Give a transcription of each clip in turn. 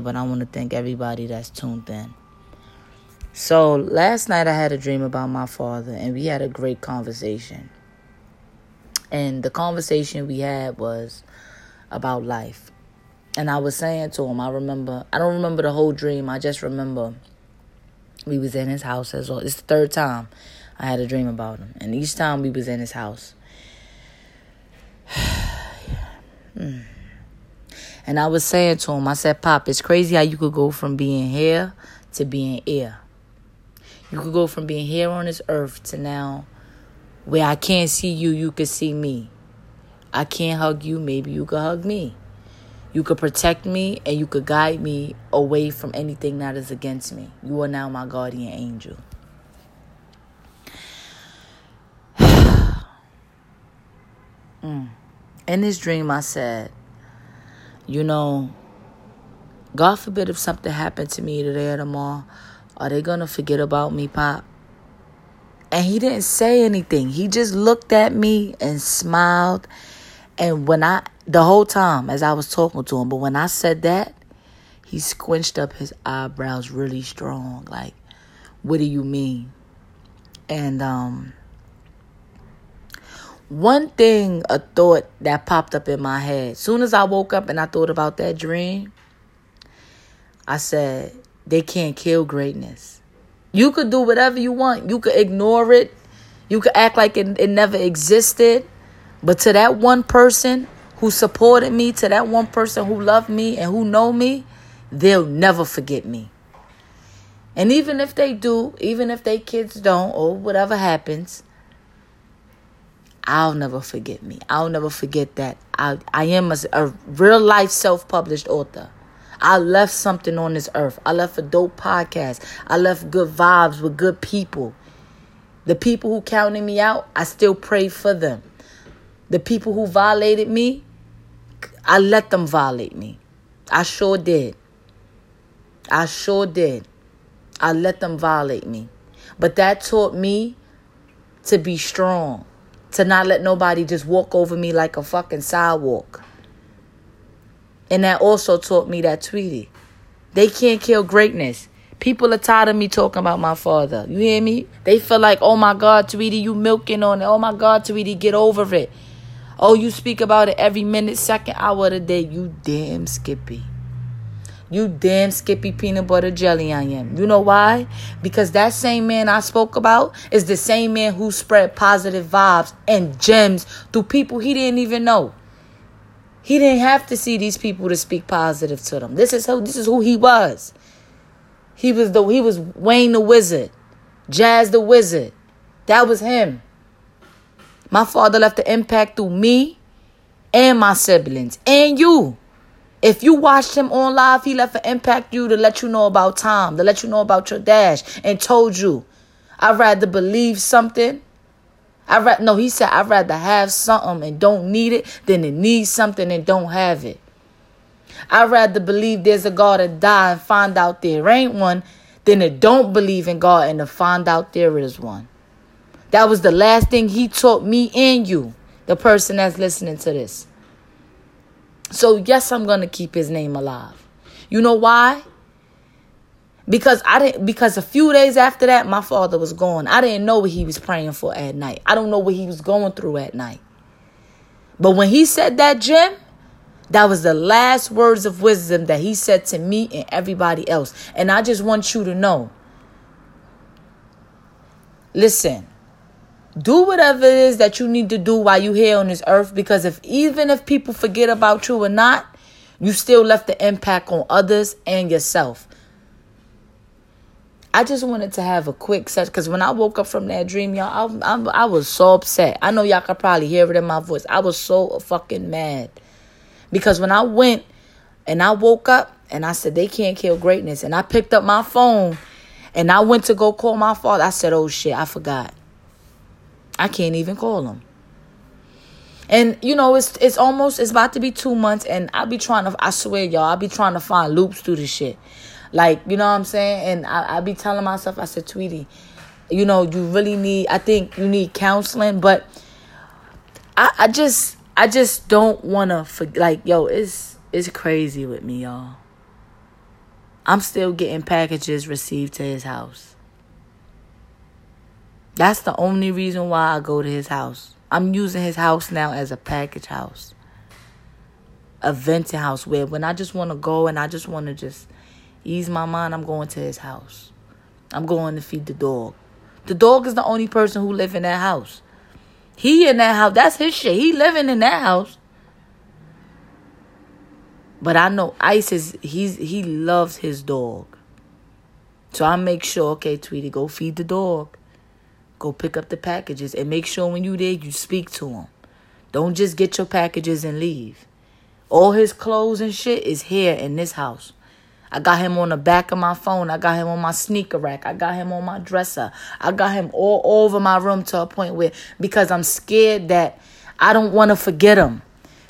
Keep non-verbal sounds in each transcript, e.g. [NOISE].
but I want to thank everybody that's tuned in. So last night I had a dream about my father, and we had a great conversation. And the conversation we had was about life. And I was saying to him, I remember, I don't remember the whole dream. I just remember we was in his house as well. It's the third time I had a dream about him. And each time we was in his house. [SIGHS] Hmm. And I was saying to him, I said, Pop, it's crazy how you could go from being here to being here. You could go from being here on this earth to now where I can't see you, you could see me. I can't hug you, maybe you could hug me. You could protect me and you could guide me away from anything that is against me. You are now my guardian angel. [SIGHS] mm. In this dream, I said, you know, God forbid if something happened to me today or tomorrow, are they going to forget about me, Pop? And he didn't say anything. He just looked at me and smiled. And when I, the whole time as I was talking to him, but when I said that, he squinched up his eyebrows really strong. Like, what do you mean? And, um, one thing, a thought that popped up in my head. Soon as I woke up and I thought about that dream, I said, they can't kill greatness. You could do whatever you want. You could ignore it. You could act like it, it never existed. But to that one person who supported me, to that one person who loved me and who know me, they'll never forget me. And even if they do, even if they kids don't, or whatever happens, I'll never forget me. I'll never forget that I, I am a, a real life self published author. I left something on this earth. I left a dope podcast. I left good vibes with good people. The people who counted me out, I still pray for them. The people who violated me, I let them violate me. I sure did. I sure did. I let them violate me. But that taught me to be strong, to not let nobody just walk over me like a fucking sidewalk. And that also taught me that, Tweety, they can't kill greatness. People are tired of me talking about my father. You hear me? They feel like, oh my God, Tweety, you milking on it. Oh my God, Tweety, get over it. Oh, you speak about it every minute, second, hour of the day. You damn Skippy. You damn Skippy peanut butter jelly I am. You know why? Because that same man I spoke about is the same man who spread positive vibes and gems through people he didn't even know. He didn't have to see these people to speak positive to them. This is who this is who he was. He was the he was Wayne the Wizard, Jazz the Wizard. That was him. My father left an impact through me and my siblings and you. If you watched him on live, he left an impact you to let you know about Tom, to let you know about your dash, and told you, I'd rather believe something I rather no, he said I'd rather have something and don't need it than to need something and don't have it. I'd rather believe there's a God and die and find out there ain't one than to don't believe in God and to find out there is one. That was the last thing he taught me and you, the person that's listening to this. So yes, I'm gonna keep his name alive. You know why? because I didn't because a few days after that my father was gone. I didn't know what he was praying for at night. I don't know what he was going through at night. But when he said that, Jim, that was the last words of wisdom that he said to me and everybody else. And I just want you to know. Listen. Do whatever it is that you need to do while you're here on this earth because if even if people forget about you or not, you still left the impact on others and yourself. I just wanted to have a quick set because when I woke up from that dream, y'all, I, I, I was so upset. I know y'all could probably hear it in my voice. I was so fucking mad because when I went and I woke up and I said they can't kill greatness, and I picked up my phone and I went to go call my father. I said, "Oh shit, I forgot. I can't even call him." And you know, it's it's almost it's about to be two months, and I'll be trying to. I swear, y'all, I'll be trying to find loops through this shit. Like, you know what I'm saying? And I, I be telling myself, I said, Tweety, you know, you really need, I think you need counseling, but I, I just, I just don't want to, like, yo, it's, it's crazy with me, y'all. I'm still getting packages received to his house. That's the only reason why I go to his house. I'm using his house now as a package house. A venting house where when I just want to go and I just want to just ease my mind, I'm going to his house. I'm going to feed the dog. The dog is the only person who live in that house. He in that house. That's his shit. He living in that house. But I know Ice is he's he loves his dog. So I make sure, okay, Tweety, go feed the dog. Go pick up the packages and make sure when you there you speak to him. Don't just get your packages and leave. All his clothes and shit is here in this house. I got him on the back of my phone. I got him on my sneaker rack. I got him on my dresser. I got him all over my room to a point where because I'm scared that I don't want to forget him.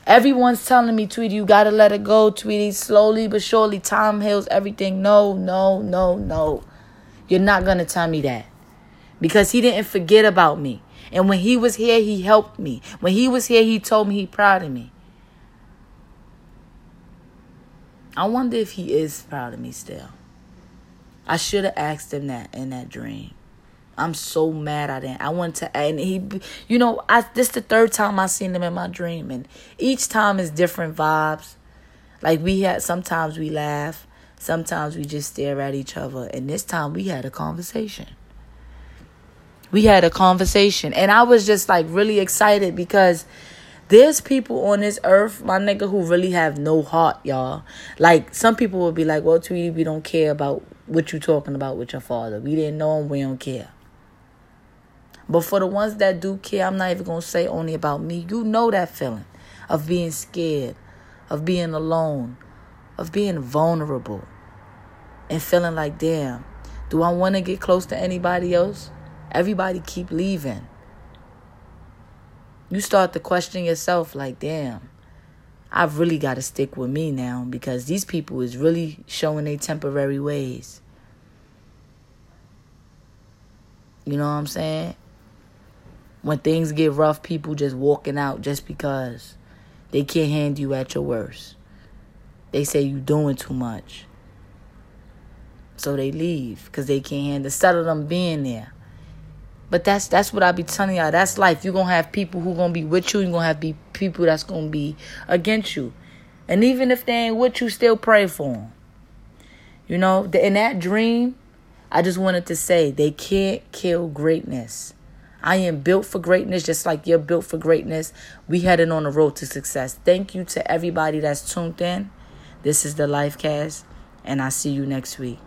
Everyone's telling me, Tweety, you gotta let it go, Tweety. Slowly but surely, time heals everything. No, no, no, no. You're not gonna tell me that. Because he didn't forget about me. And when he was here, he helped me. When he was here, he told me he proud of me. I wonder if he is proud of me still. I should have asked him that in that dream. I'm so mad I didn't. I went to and he, you know, I this the third time I seen him in my dream, and each time is different vibes. Like we had sometimes we laugh, sometimes we just stare at each other, and this time we had a conversation. We had a conversation, and I was just like really excited because there's people on this earth, my nigga, who really have no heart, y'all. Like some people would be like, "Well, Tweety, we don't care about what you talking about with your father. We didn't know him. We don't care." But for the ones that do care, I'm not even to say only about me. You know that feeling of being scared, of being alone, of being vulnerable, and feeling like, damn, do I want to get close to anybody else? Everybody keep leaving. You start to question yourself like, damn, I've really got to stick with me now because these people is really showing their temporary ways. You know what I'm saying? when things get rough, people just walking out just because they can't hand you at your worst. They say you doing too much. So they leave because they can't handle instead them being there. But that's that's what I be telling y'all. That's life. You're gonna have people who are gonna be with you, you're gonna have be people that's gonna be against you. And even if they ain't with you, still pray for them. You know, in that dream, I just wanted to say they can't kill greatness. I am built for greatness just like you're built for greatness. We headed on the road to success. Thank you to everybody that's tuned in. This is the Life Cast, and I'll see you next week.